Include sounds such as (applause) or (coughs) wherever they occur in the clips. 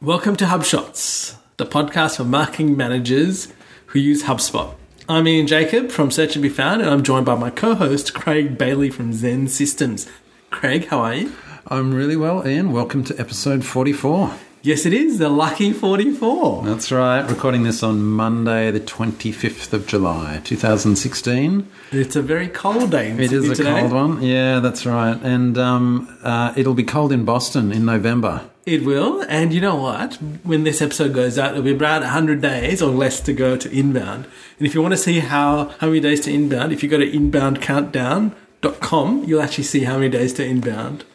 Welcome to HubShots, the podcast for marketing managers who use HubSpot. I'm Ian Jacob from Search and Be Found, and I'm joined by my co-host Craig Bailey from XEN Systems. Craig, how are you? I'm really well, Ian. Welcome to episode 44. Yes, it is the lucky 44. That's right. Recording this on Monday, the 25th of July, 2016. It's a very cold day. It is Sydney a today. cold one. Yeah, that's right. And um, uh, it'll be cold in Boston in November. It will, and you know what? When this episode goes out, it'll be about 100 days or less to go to inbound. And if you want to see how, how many days to inbound, if you go to inboundcountdown.com, you'll actually see how many days to inbound.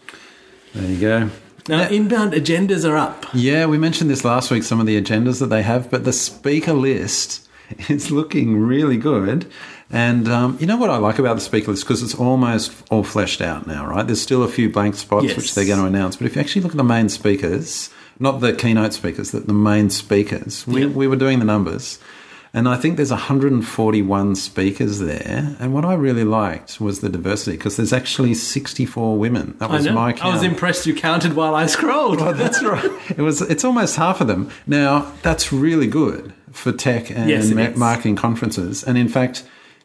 There you go. Now, inbound agendas are up. Yeah, we mentioned this last week, some of the agendas that they have, but the speaker list (laughs) is looking really good. And um, you know what I like about the speaker list? Because it's almost all fleshed out now, right? There's still a few blank spots Yes. which they're going to announce. But if you actually look at the main speakers, not the keynote speakers, the, the main speakers, we, Yep. we were doing the numbers. And I think there's 141 speakers there. And what I really liked was the diversity because there's actually 64 women. That I was my I was impressed you counted while I scrolled. Oh, that's right. It was. It's almost half of them. Now that's really good for tech and Yes, ma- marketing conferences. And in fact,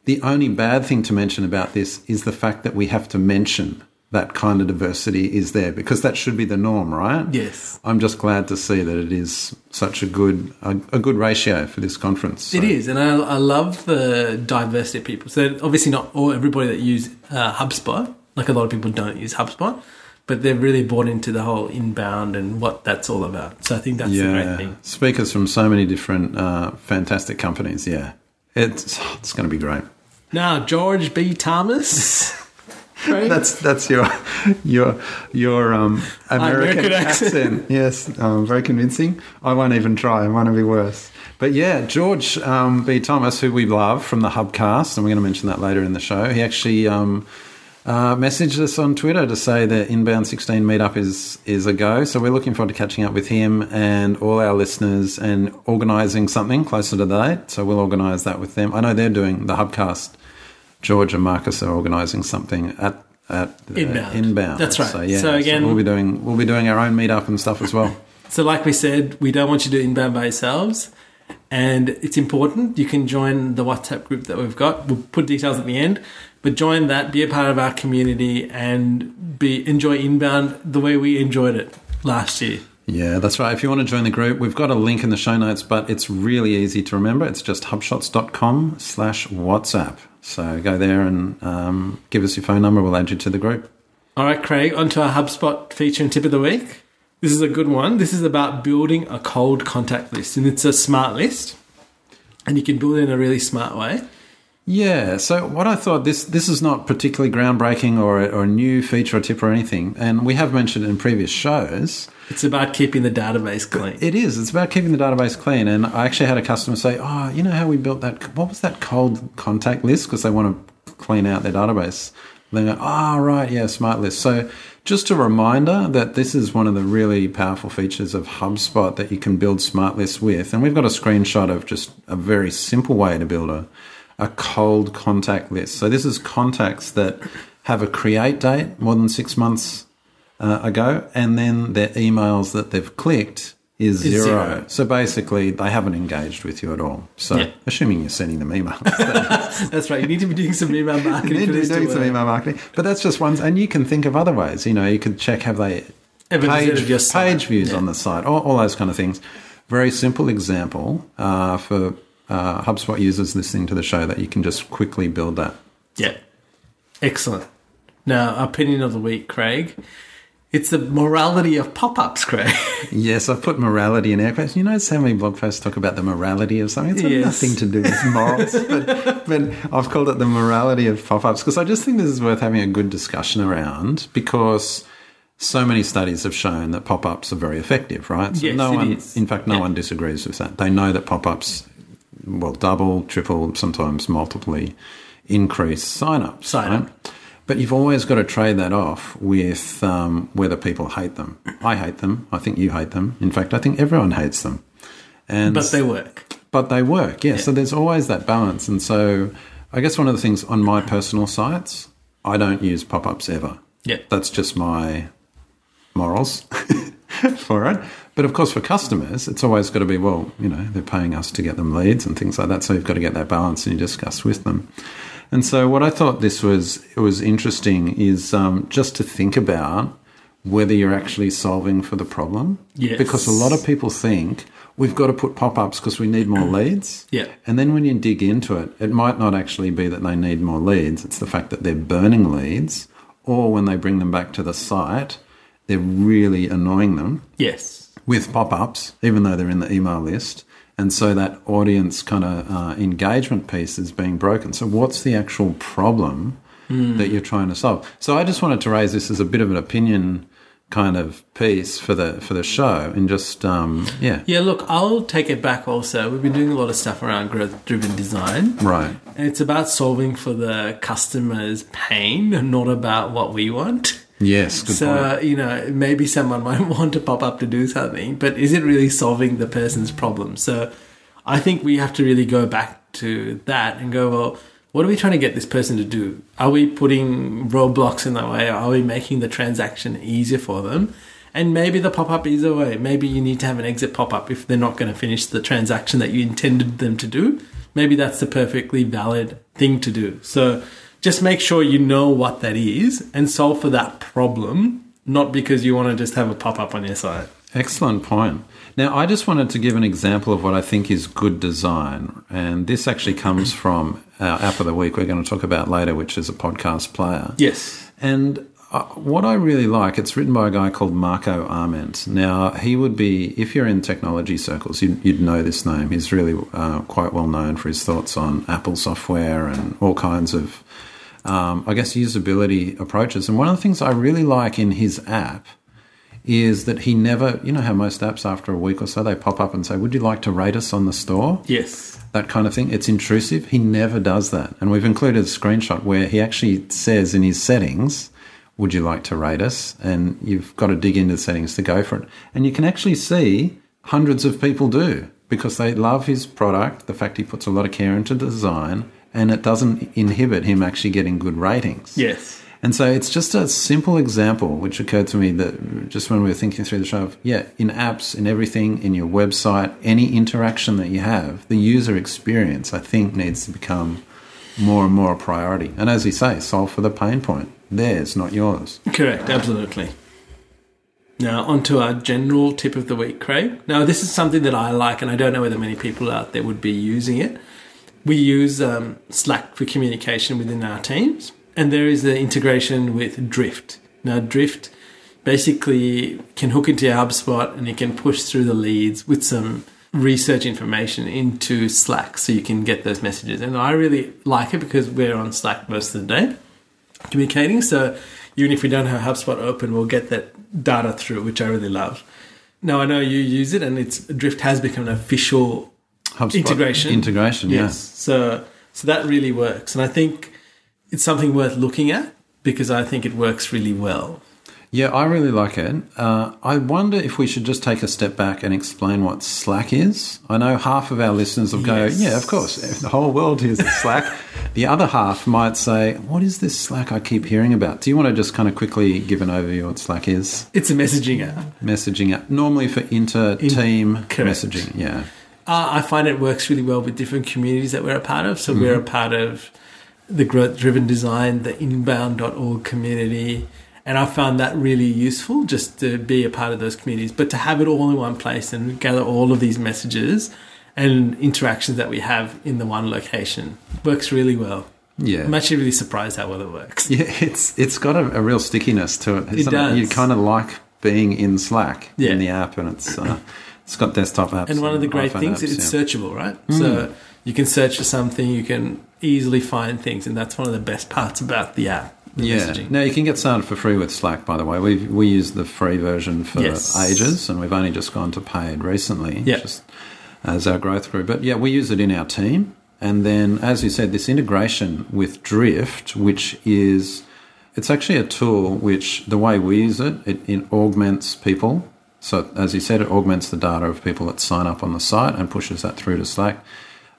the only bad thing to mention about this is the fact that we have to mention that kind of diversity is there because that should be the norm, right? Yes. I'm just glad to see that it is such a good a, a good ratio for this conference. It So- is, and I, I love the diversity of people. So obviously, not all everybody that use uh, HubSpot. Like a lot of people don't use HubSpot, but they're really bought into the whole inbound and what that's all about. So I think that's the great Yeah, thing. speakers from so many different uh, fantastic companies. Yeah, it's it's going to be great. Now, George B. Thomas. Craig? (laughs) That's that's your your your um, American, American accent. accent. Yes, um, very convincing. I won't even try. I want to be worse. But yeah, George um, B. Thomas, who we love from the Hubcast, and we're going to mention that later in the show. He actually um, uh, messaged us on Twitter to say that Inbound 16 meetup is is a go. So we're looking forward to catching up with him and all our listeners and organising something closer to that. So we'll organise that with them. I know they're doing the Hubcast. George and Marcus are organising something at at Inbound. inbound. That's right. So yeah, So again- we'll be doing we'll be doing our own meetup and stuff as well. (laughs) So, like we said, we don't want you to do inbound by yourselves, and it's important. You can join the WhatsApp group that we've got. We'll put details at the end, but join that, be a part of our community, and be enjoy inbound the way we enjoyed it last year. Yeah, that's right. If you want to join the group, we've got a link in the show notes, but it's really easy to remember. It's just hubshots.com slash WhatsApp. So go there and um, give us your phone number. We'll add you to the group. All right, Craig, onto our HubSpot feature and tip of the week. This is a good one. This is about building a cold contact list, and it's a smart list, and you can build it in a really smart way. Yeah. So what I thought this this is not particularly groundbreaking or a, or a new feature or tip or anything, and we have mentioned it in previous shows. It's about keeping the database clean. It is. It's about keeping the database clean. And I actually had a customer say, "Oh, you know how we built that? What was that cold contact list? Because they want to clean out their database." They go, "Oh, right, yeah, smart list." So, just a reminder that this is one of the really powerful features of HubSpot that you can build smart lists with. And we've got a screenshot of just a very simple way to build a a cold contact list. So this is contacts that have a create date more than six months uh, ago, and then their emails that they've clicked is Is zero. zero. So basically, they haven't engaged with you at all. So, Yeah. assuming you're sending them emails, (laughs) That's right. You need to be doing some email (laughs) marketing. for this to doing some work. email marketing. But that's just one, and you can think of other ways. You know, you could check have they page, site? page views Yeah. on the site, all, all those kind of things. Very simple example uh, for uh, HubSpot users listening to the show that you can just quickly build that. Yeah. Excellent. Now, opinion of the week, Craig. It's the morality of pop ups, Craig. (laughs) Yes, I've put morality in air quotes. You notice how many blog posts talk about the morality of something? It's Yes. nothing to do with morals. (laughs) but, but I've called it the morality of pop ups because I just think this is worth having a good discussion around because so many studies have shown that pop ups are very effective, right? So Yes, no one, is. in fact, no Yeah. one disagrees with that. They know that pop ups will double, triple, sometimes multiply increase sign ups. Sign up. But you've always got to trade that off with um, whether people hate them. I hate them. I think you hate them. In fact, I think everyone hates them. And but they work. but they work, yeah. So there's always that balance. And so I guess one of the things on my personal sites, I don't use pop ups ever. Yeah. That's just my morals. (laughs) for it. But of course, for customers, it's always got to be, well, you know, they're paying us to get them leads and things like that. So you've got to get that balance and you discuss with them. And so what I thought this was, it was interesting is um, just to think about whether you're actually solving for the problem. Yes. Because a lot of people think we've got to put pop-ups because we need more leads. Yeah. And then when you dig into it, it might not actually be that they need more leads. It's the fact that they're burning leads or when they bring them back to the site, they're really annoying them Yes. with pop-ups, even though they're in the email list. And so that audience kind of uh, engagement piece is being broken. So what's the actual problem that you're trying to solve? So I just wanted to raise this as a bit of an opinion kind of piece for the for the show, and just um, yeah, Yeah, look, I'll take it back also. We've been doing a lot of stuff around growth driven design. right, And it's about solving for the customer's pain, not about what we want. Yes, good so, point. you know, maybe someone (laughs) might want to pop up to do something, but is it really solving the person's problem? So I think we have to really go back to that and go, well, what are we trying to get this person to do? Are we putting roadblocks in their way? Are we making the transaction easier for them? And maybe the pop up is a way. Maybe you need to have an exit pop up if they're not going to finish the transaction that you intended them to do. Maybe that's the perfectly valid thing to do. So just make sure you know what that is and solve for that problem, not because you want to just have a pop up on your site. Excellent point. Now, I just wanted to give an example of what I think is good design. And this actually comes from our app of the week we're going to talk about later, which is a podcast player. Yes. And uh, what I really like, it's written by a guy called Marco Arment. Now, he would be, if you're in technology circles, you'd, you'd know this name. He's really uh, quite well known for his thoughts on Apple software and all kinds of, um, I guess, usability approaches. And one of the things I really like in his app is that he never, you know, how most apps after a week or so they pop up and say, Would you like to rate us on the store? Yes. that kind of thing. It's intrusive. He never does that. And we've included a screenshot where he actually says in his settings, Would you like to rate us? And you've got to dig into the settings to go for it. And you can actually see hundreds of people do because they love his product, the fact he puts a lot of care into the design, and it doesn't inhibit him actually getting good ratings. Yes. And so it's just a simple example which occurred to me that just when we were thinking through the show of, yeah, in apps, in everything, in your website, any interaction that you have, the user experience, I think, needs to become more and more a priority. And as you say, solve for the pain point. Theirs, not yours. Correct, absolutely. Now, on to our general tip of the week, Craig. Now, this is something that I like, and I don't know whether many people out there would be using it. We use um, Slack for communication within our teams, and there is the integration with Drift. Now, Drift basically can hook into HubSpot and you can push through the leads with some research information into Slack so you can get those messages. And I really like it because we're on Slack most of the day communicating. So even if we don't have HubSpot open, we'll get that data through, which I really love. Now I know you use it, and it's Drift has become an official HubSpot integration. Integration, Yes, so so that really works, and I think it's something worth looking at because I think it works really well. Yeah, I really like it. Uh, I wonder if we should just take a step back and explain what Slack is. I know half of our listeners will go, Yes. "Yeah, of course, the whole world uses Slack." (laughs) the other half might say, "What is this Slack I keep hearing about?" Do you want to just kind of quickly give an overview of what Slack is? It's a messaging app. Messaging app, normally for inter-team correct. messaging. Yeah, Uh, I find it works really well with different communities that we're a part of. So we're a part of the growth driven design, the inbound.org community. And I found that really useful just to be a part of those communities, but to have it all in one place and gather all of these messages and interactions that we have in the one location works really well. yeah. I'm actually really surprised how well it works. Yeah, it's it's got a, a real stickiness to it. Isn't does. You kind of like being in Slack Yeah. in the app, and it's uh, it's got desktop apps. And one of the great iPhone things, apps, it's yeah. searchable, right? So you can search for something, you can easily find things, and that's one of the best parts about the app. Yeah. messaging. Now you can get started for free with Slack. By the way, we we use the free version for Yes. ages, and we've only just gone to paid recently. Yeah. Just as our growth grew, but yeah, we use it in our team. And then, as you said, this integration with Drift, which is it's actually a tool which the way we use it, it, it augments people. So as you said, it augments the data of people that sign up on the site and pushes that through to Slack.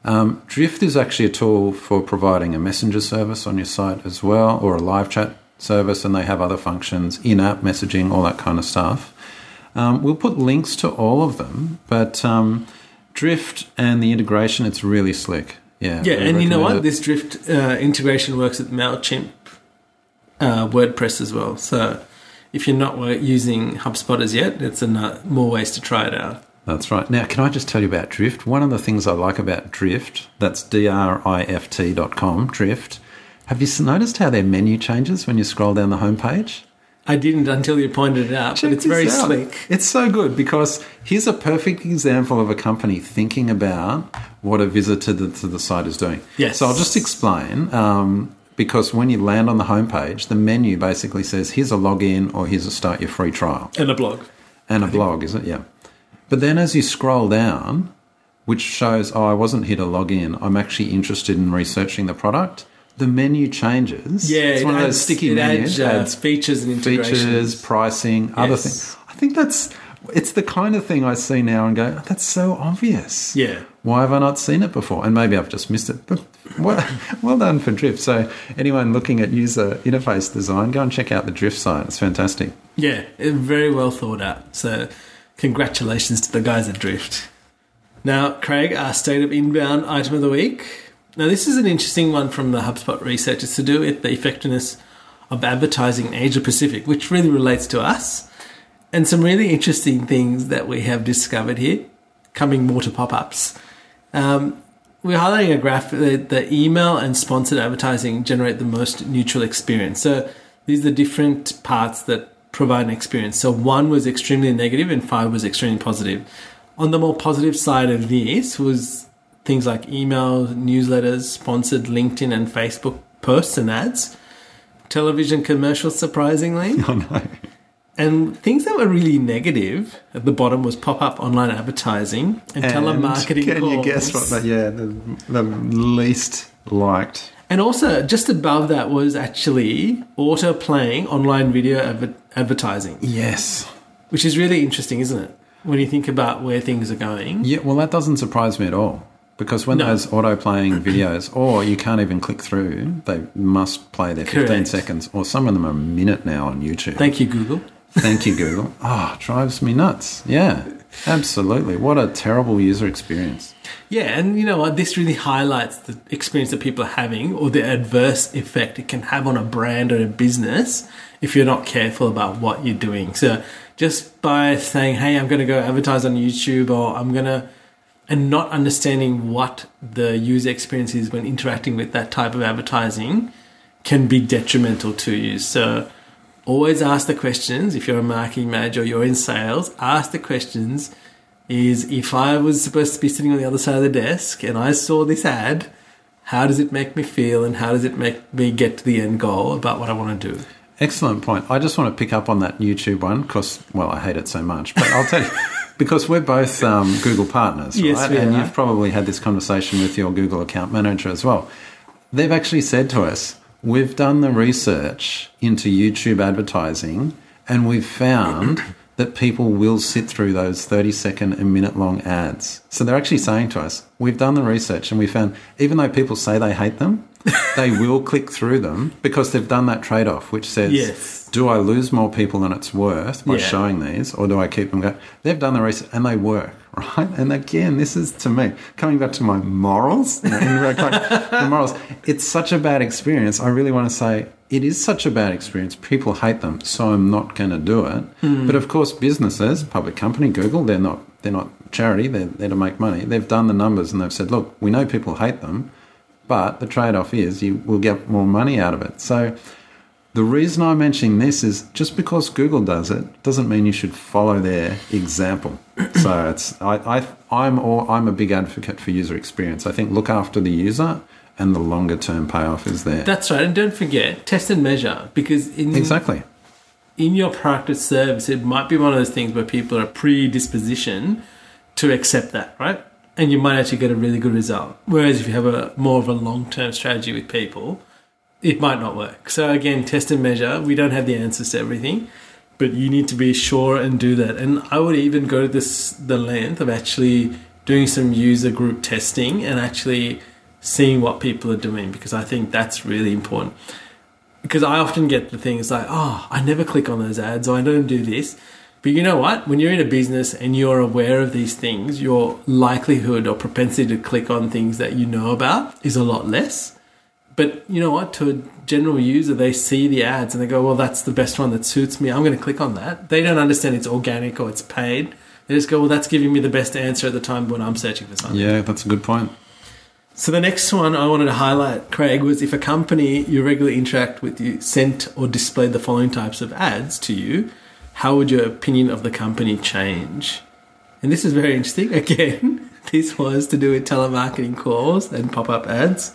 Um, Drift is actually a tool for providing a messenger service on your site as well, or a live chat service, and they have other functions, in app messaging, all that kind of stuff. Um, we'll put links to all of them, but um, Drift and the integration, it's really slick. Yeah, Yeah, and you know what? it. This Drift uh, integration works with Mailchimp uh, WordPress as well. So if you're not using HubSpot as yet, it's ano- more ways to try it out. That's right. Now, can I just tell you about Drift? One of the things I like about Drift, that's D-R-I-F-T dot com, Drift. Have you noticed how their menu changes when you scroll down the homepage? I didn't until you pointed it out, Check but it's very out. slick. It's so good because here's a perfect example of a company thinking about what a visitor to the, to the site is doing. Yes. So I'll just explain. Um, because when you land on the homepage, the menu basically says, here's a login or here's a start your free trial. And a blog. And a blog, is it? Yeah. But then as you scroll down, which shows, oh, I wasn't here to log in, I'm actually interested in researching the product, the menu changes. Yeah, it's it one of adds, those sticky menus. adds, uh, adds features and integrations. features, pricing, other things. I think that's it's the kind of thing I see now and go, that's so obvious. Yeah. Why have I not seen it before? And maybe I've just missed it. But (laughs) well, well done for Drift. So anyone looking at user interface design, go and check out the Drift site. It's fantastic. Yeah, very well thought out. So, congratulations to the guys at Drift. Now, Craig, our state of inbound item of the week. Now, this is an interesting one from the HubSpot research. It's to do with the effectiveness of advertising in Asia Pacific, which really relates to us, and some really interesting things that we have discovered here, coming more to pop ups. Um, we're highlighting a graph that the email and sponsored advertising generate the most neutral experience. So these are the different parts that provide an experience. So one was extremely negative and five was extremely positive. On the more positive side of this was things like email, newsletters, sponsored LinkedIn and Facebook posts and ads, television commercials, surprisingly. (laughs) Oh no. And things that were really negative at the bottom was pop up online advertising and, telemarketing Can calls. you guess what? The, yeah, the, the least liked. And also, just above that was actually auto playing online video adver- advertising, Yes. which is really interesting, isn't it? When you think about where things are going. Yeah. Well, that doesn't surprise me at all. Because when No. those auto playing (coughs) videos, or you can't even click through, they must play their 15 Correct. seconds, or some of them are a minute now on YouTube. Thank you, Google. Thank you, Google. Oh, (laughs) drives me nuts. Yeah, absolutely. What a terrible user experience. Yeah, and you know what? This really highlights the experience that people are having or the adverse effect it can have on a brand or a business if you're not careful about what you're doing. So just by saying, hey, I'm going to go advertise on YouTube or I'm going to, and not understanding what the user experience is when interacting with that type of advertising can be detrimental to you. So always ask the questions. If you're a marketing manager or you're in sales, ask the questions is if I was supposed to be sitting on the other side of the desk and I saw this ad, how does it make me feel and how does it make me get to the end goal about what I want to do? Excellent point. I just want to pick up on that YouTube one because, well, I hate it so much. But I'll tell you, (laughs) because we're both um, Google partners, Yes, right? we and are. you've probably had this conversation with your Google account manager as well. They've actually said to us, we've done the research into YouTube advertising and we've found (coughs) that people will sit through those 30 second and minute long ads. So they're actually saying to us, we've done the research and we found even though people say they hate them, (laughs) they will click through them because they've done that trade off, which says, Yes. do I lose more people than it's worth by Yeah. showing these, or do I keep them going? They've done the research and they work, right? And again, this is to me coming back to my morals. you know, in real- like, the morals. It's such a bad experience. I really want to say it is such a bad experience. People hate them, so I'm not going to do it. Hmm. But of course, businesses, public company, Google, they're not they're not charity. They're there to make money. They've done the numbers and they've said, look, we know people hate them. But the trade off is you will get more money out of it. So the reason I'm mentioning this is just because Google does it doesn't mean you should follow their example. (clears throat) so it's I, I I'm all, I'm a big advocate for user experience. I think look after the user and the longer term payoff is there. That's right. And don't forget, test and measure because in exactly. in your product or service, it might be one of those things where people are predisposition to accept that, right? And you might actually get a really good result. Whereas if you have a more of a long term strategy with people, it might not work. So again, test and measure. We don't have the answers to everything, but you need to be sure and do that. And I would even go to this the length of actually doing some user group testing and actually seeing what people are doing because I think that's really important because I often get the things like, oh, I never click on those ads or I don't do this. But you know what? When you're in a business and you're aware of these things, your likelihood or propensity to click on things that you know about is a lot less. But you know what? To a general user, they see the ads and they go, well, that's the best one that suits me. I'm going to click on that. They don't understand it's organic or it's paid. They just go, well, that's giving me the best answer at the time when I'm searching for something. Yeah, that's a good point. So the next one I wanted to highlight, Craig, was if a company you regularly interact with you sent or displayed the following types of ads to you, how would your opinion of the company change? And this is very interesting. (laughs) Again, this was to do with telemarketing calls and pop-up ads.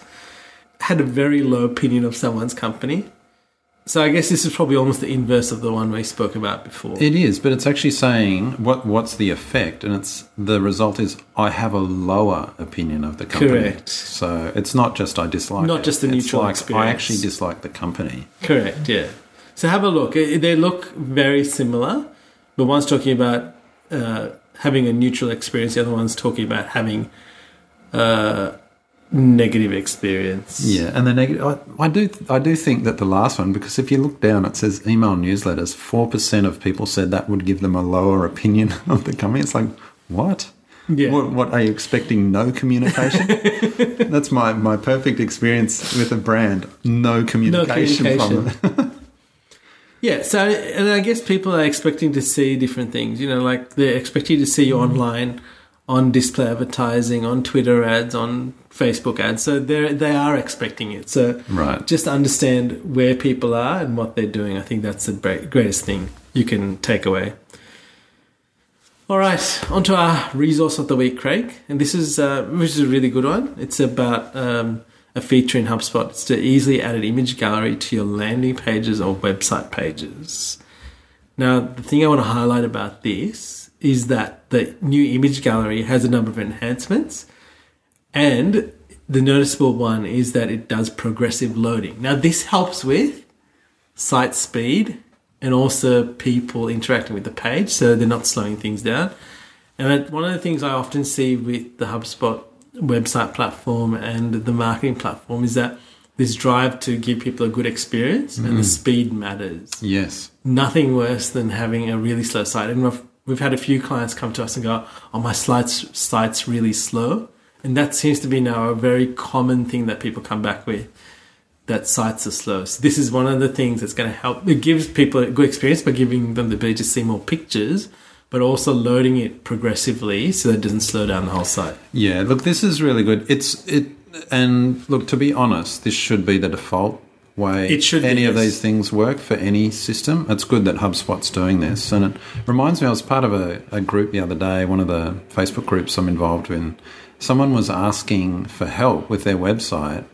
Had a very low opinion of someone's company. So I guess this is probably almost the inverse of the one we spoke about before. It is, but it's actually saying what what's the effect, and it's the result is I have a lower opinion of the company. Correct. So it's not just I dislike. Not it. just the It's neutral like I actually dislike the company. Correct, yeah. So have a look. They look very similar, but one's talking about uh, having a neutral experience, the other one's talking about having uh, negative experience. Yeah, and the negative. I, I do. I do think that the last one, because if you look down, it says email newsletters. Four percent of people said that would give them a lower opinion (laughs) of the company. It's like what? Yeah. What, what are you expecting? No communication. (laughs) That's my my perfect experience with a brand. No communication, from communication. them. (laughs) Yeah, so and I guess people are expecting to see different things. You know, like they're expecting to see you mm-hmm. online, on display advertising, on Twitter ads, on Facebook ads. So they they are expecting it. So Right. just understand where people are and what they're doing. I think that's the greatest thing you can take away. All right, on to our resource of the week, Craig. And this is uh, which is a really good one. It's about um, a feature in HubSpot. It's to easily add an image gallery to your landing pages or website pages. Now, the thing I want to highlight about this is that the new image gallery has a number of enhancements, and the noticeable one is that it does progressive loading. Now, this helps with site speed and also people interacting with the page, so they're not slowing things down. And one of the things I often see with the HubSpot website platform and the marketing platform is that this drive to give people a good experience and the mm-hmm. speed matters yes. nothing worse than having a really slow site. And we've, we've had a few clients come to us and go, "Oh, my site's site's really slow," and that seems to be now a very common thing that people come back with. That sites are slow. So this is one of the things that's going to help. It gives people a good experience by giving them the ability to see more pictures, but also loading it progressively so that it doesn't slow down the whole site. Yeah, look, this is really good. It's it, and look, to be honest, this should be the default way. It should be, any of yes. these things work for any system. It's good that HubSpot's doing this, and it reminds me. I was part of a, a group the other day, one of the Facebook groups I'm involved in. Someone was asking for help with their website.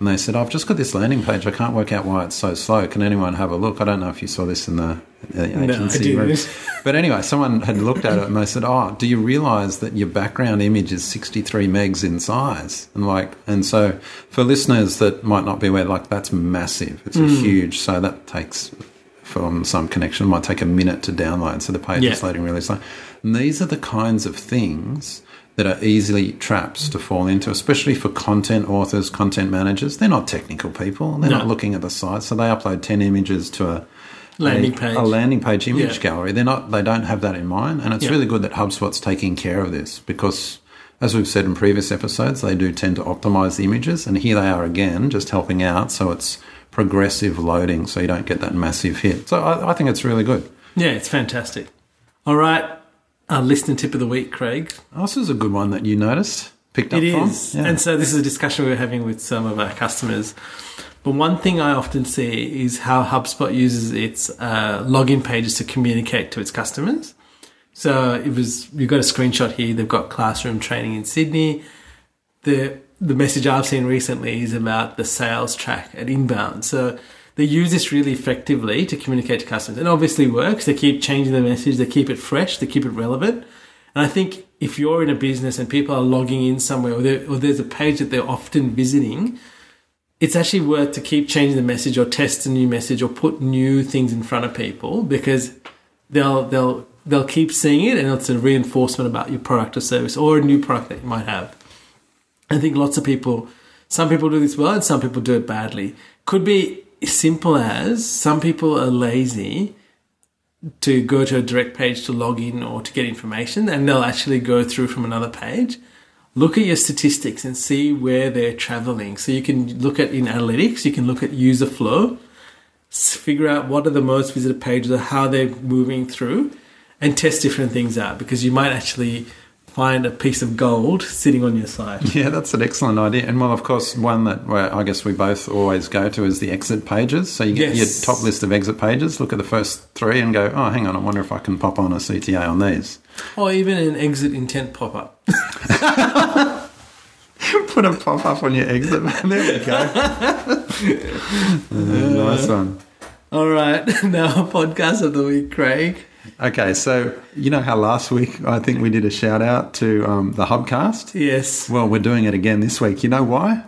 And they said, I've just got this landing page. I can't work out why it's so slow. Can anyone have a look? I don't know if you saw this in the, uh, the I agency. didn't. group. But anyway, someone had looked at it and they said, "Oh, do you realize that your background image is 63 megs in size?" And like, and so for listeners that might not be aware, like that's massive. It's a hmm. huge. So that takes from some connection it might take a minute to download. So the page is loading really slow. And these are the kinds of things that are easily traps to fall into, especially for content authors, content managers. They're not technical people. They're No. not looking at the site, so they upload 10 images to a Landing a, page. a landing page image Yeah. gallery. They're not. They don't have that in mind, and it's Yeah. really good that HubSpot's taking care of this because, as we've said in previous episodes, they do tend to optimize the images, and here they are again, just helping out. So it's progressive loading, so you don't get that massive hit. So I, I think it's really good. Yeah, it's fantastic. All right, our listener tip of the week, Craig. Oh, this is a good one that you noticed, picked up It from. is. Yeah. And so this is a discussion we were having with some of our customers. But one thing I often see is how HubSpot uses its uh, login pages to communicate to its customers. So it was you've got a screenshot here. They've got classroom training in Sydney. The the message I've seen recently is about the sales track at Inbound. So they use this really effectively to communicate to customers. It obviously works. They keep changing the message. They keep it fresh. They keep it relevant. And I think if you're in a business and people are logging in somewhere, or, or there's a page that they're often visiting, it's actually worth to keep changing the message or test a new message or put new things in front of people because they'll they'll they'll keep seeing it and it's a reinforcement about your product or service or a new product that you might have. I think lots of people, some people do this well and some people do it badly. Could be simple as some people are lazy to go to a direct page to log in or to get information, and they'll actually go through from another page. Look at your statistics and see where they're traveling. So you can look at in analytics, you can look at user flow, figure out what are the most visited pages or how they're moving through, and test different things out because you might actually find a piece of gold sitting on your site. Yeah, that's an excellent idea. And well, of course, one that where I guess we both always go to is the exit pages. So you get Yes. your top list of exit pages, look at the first three, and go, oh, hang on, I wonder if I can pop on a CTA on these. Or even an exit intent pop up. (laughs) Put a pop up on your exit. (laughs) there we go. Uh, (laughs) nice one. All right, now podcast of the week, Craig. Okay, so you know how last week I think we did a shout out to um, the Hubcast? Yes, Well, we're doing it again this week. You know why?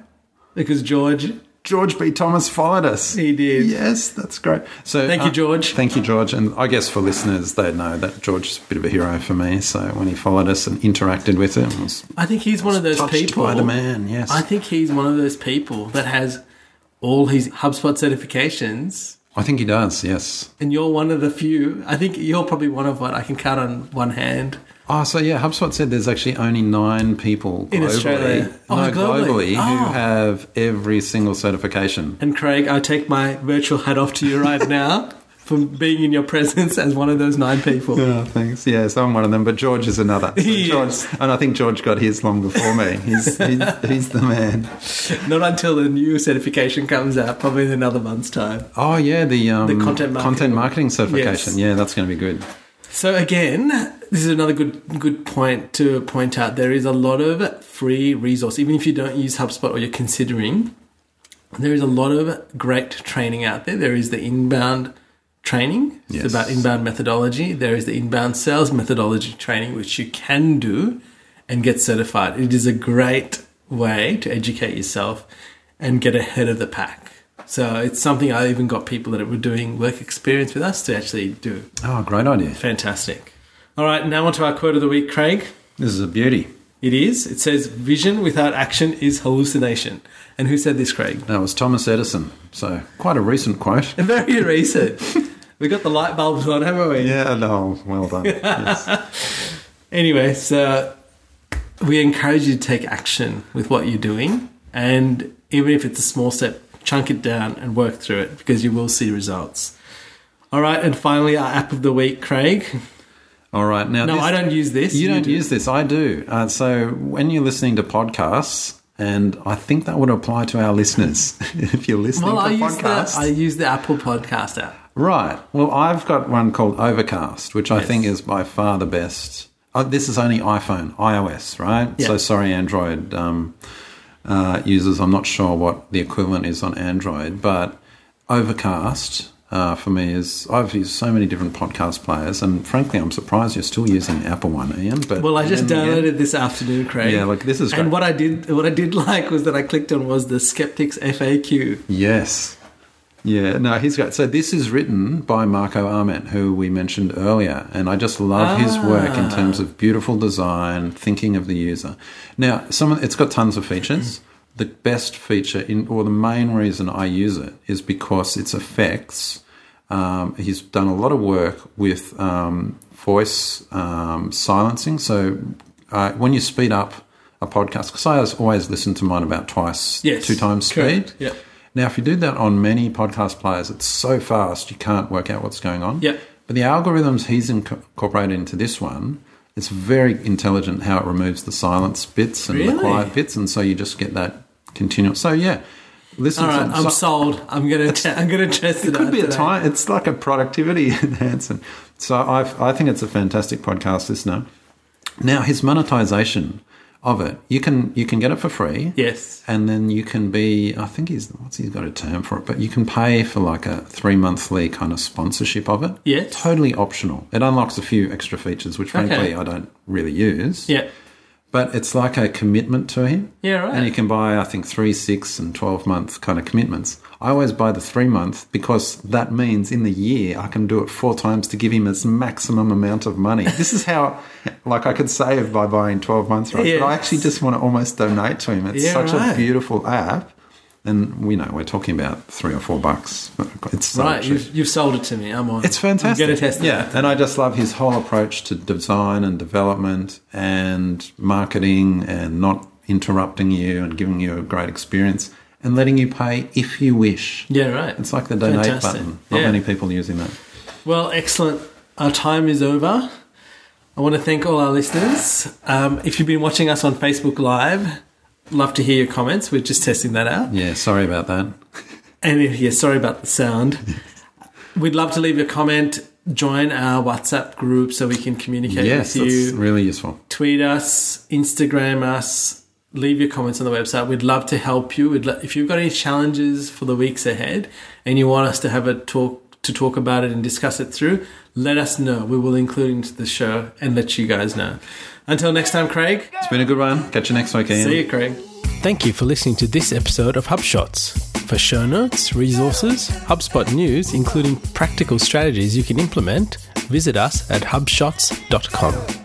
because George, George B. Thomas followed us. he did. Yes, that's great. So Thank you, uh, George. Thank you, George. And I guess for listeners, they know that George is a bit of a hero for me. So when he followed us and interacted with it, I was I think he's one of those people. by the man. Yes. I think he's one of those people that has all his HubSpot certifications, I think he does. Yes. and you're one of the few. I think you're probably one of what I can count on one hand. Oh, so yeah, HubSpot said there's actually only nine people In globally, Australia. Oh, no, globally. globally, Oh. who have every single certification. And Craig, I take my virtual hat off to you right (laughs) now for being in your presence as one of those nine people. Oh, thanks. Yes, I'm one of them, but George is another. (laughs) So George, and I think George got his long before me. He's, (laughs) he's, he's the man. Not until the new certification comes out, probably in another month's time. Oh yeah, the um, The content marketing content marketing certification. Yes. Yeah, that's going to be good. So again, this is another good good point to point out. There is a lot of free resource, even if you don't use HubSpot or you're considering. There is a lot of great training out there. There is the inbound training. Yes. It's about inbound methodology. There is the inbound sales methodology training, which you can do and get certified. It is a great way to educate yourself and get ahead of the pack. So it's something I even got people that were doing work experience with us to actually do. Oh, great idea. Fantastic. All right, now on to our quote of the week, Craig. This is a beauty. It is. It says, "Vision without action is hallucination." And who said this, Craig? That was Thomas Edison. So quite a recent quote. (laughs) Very recent. we got the light bulbs on, haven't we? Yeah, no, well done. Yes. (laughs) Anyway, so we encourage you to take action with what you're doing, and even if it's a small step, chunk it down and work through it because you will see results. All right, and finally, our app of the week, Craig. All right. Now, No, this- I don't use this. You don't do. use this. I do. Uh, so when you're listening to podcasts, and I think that would apply to our listeners (laughs) if you're listening Well, to I use the podcasts. I use the Apple Podcast app. Right. Well, I've got one called Overcast, which I think is by far the best. Oh, this is only iPhone, iOS, right? Yeah. So sorry, Android um, uh, users. I'm not sure what the equivalent is on Android, but Overcast uh, for me is I've used so many different podcast players, and frankly, I'm surprised you're still using Apple one, Ian. But Well, I just downloaded this afternoon, Craig. Yeah, like this is And what I did, what I did (laughs) like was that I clicked on was the Skeptics FAQ. Yes. Yeah, no, he's great. So this is written by Marco Arment, who we mentioned earlier, and I just love his work in Ah. terms of beautiful design, thinking of the user. Now, some of, it's got tons of features. The best feature, in, or the main reason I use it, is because its effects. Um, he's done a lot of work with um, voice um, silencing. So uh, when you speed up a podcast, because I always listen to mine about twice, Yes, two times speed. Yep. Now, if you do that on many podcast players, it's so fast you can't work out what's going on. Yep. But the algorithms he's incorporated into this one, it's very intelligent how it removes the silence bits and the quiet bits, and so you just get that continual. So yeah, listen. All right, to, I'm so- sold. (laughs) I'm gonna t- I'm gonna test it. it could be a today. time. It's like a productivity (laughs) enhancer. So I, I think it's a fantastic podcast listener. Now his monetization of it, you can you can get it for free. Yes. And then you can be, I think he's, what's he's got a term for it, but you can pay for like a three monthly kind of sponsorship of it. Yes. Totally optional. It unlocks a few extra features, which frankly Okay. I don't really use. Yeah. But it's like a commitment to him. Yeah, right. And you can buy, I think, three, six, and 12 month kind of commitments. I always buy the three month because that means in the year I can do it four times to give him his maximum amount of money. this is how, (laughs) like, I could save by buying 12 months, right? But I actually just want to almost donate to him. It's Yeah, such right. a beautiful app. And we know we're talking about three or four bucks. It's so right, you've, you've sold it to me. I'm on. It's fantastic. I'm test it. Yeah, and I just love his whole approach to design and development and marketing and not interrupting you and giving you a great experience and letting you pay if you wish. Yeah, right. It's like the donate Fantastic. button. Not Yeah. many people using that. Well, excellent. Our time is over. I want to thank all our listeners. Um, if you've been watching us on Facebook Live, love to hear your comments. We're just testing that out. Yeah, sorry about that. And if, yeah, sorry about the sound. We'd love to leave a comment. Join our WhatsApp group so we can communicate yes, with that's you. really useful. Tweet us, Instagram us, leave your comments on the website. We'd love to help you. We'd lo- if you've got any challenges for the weeks ahead and you want us to have a talk to talk about it and discuss it through, let us know. We will include it into the show and let you guys know. Until next time, Craig. It's been a good one. Catch you next week, Ian. See you, Craig. Thank you for listening to this episode of HubShots. For show notes, resources, HubSpot news, including practical strategies you can implement, visit us at hubshots.com.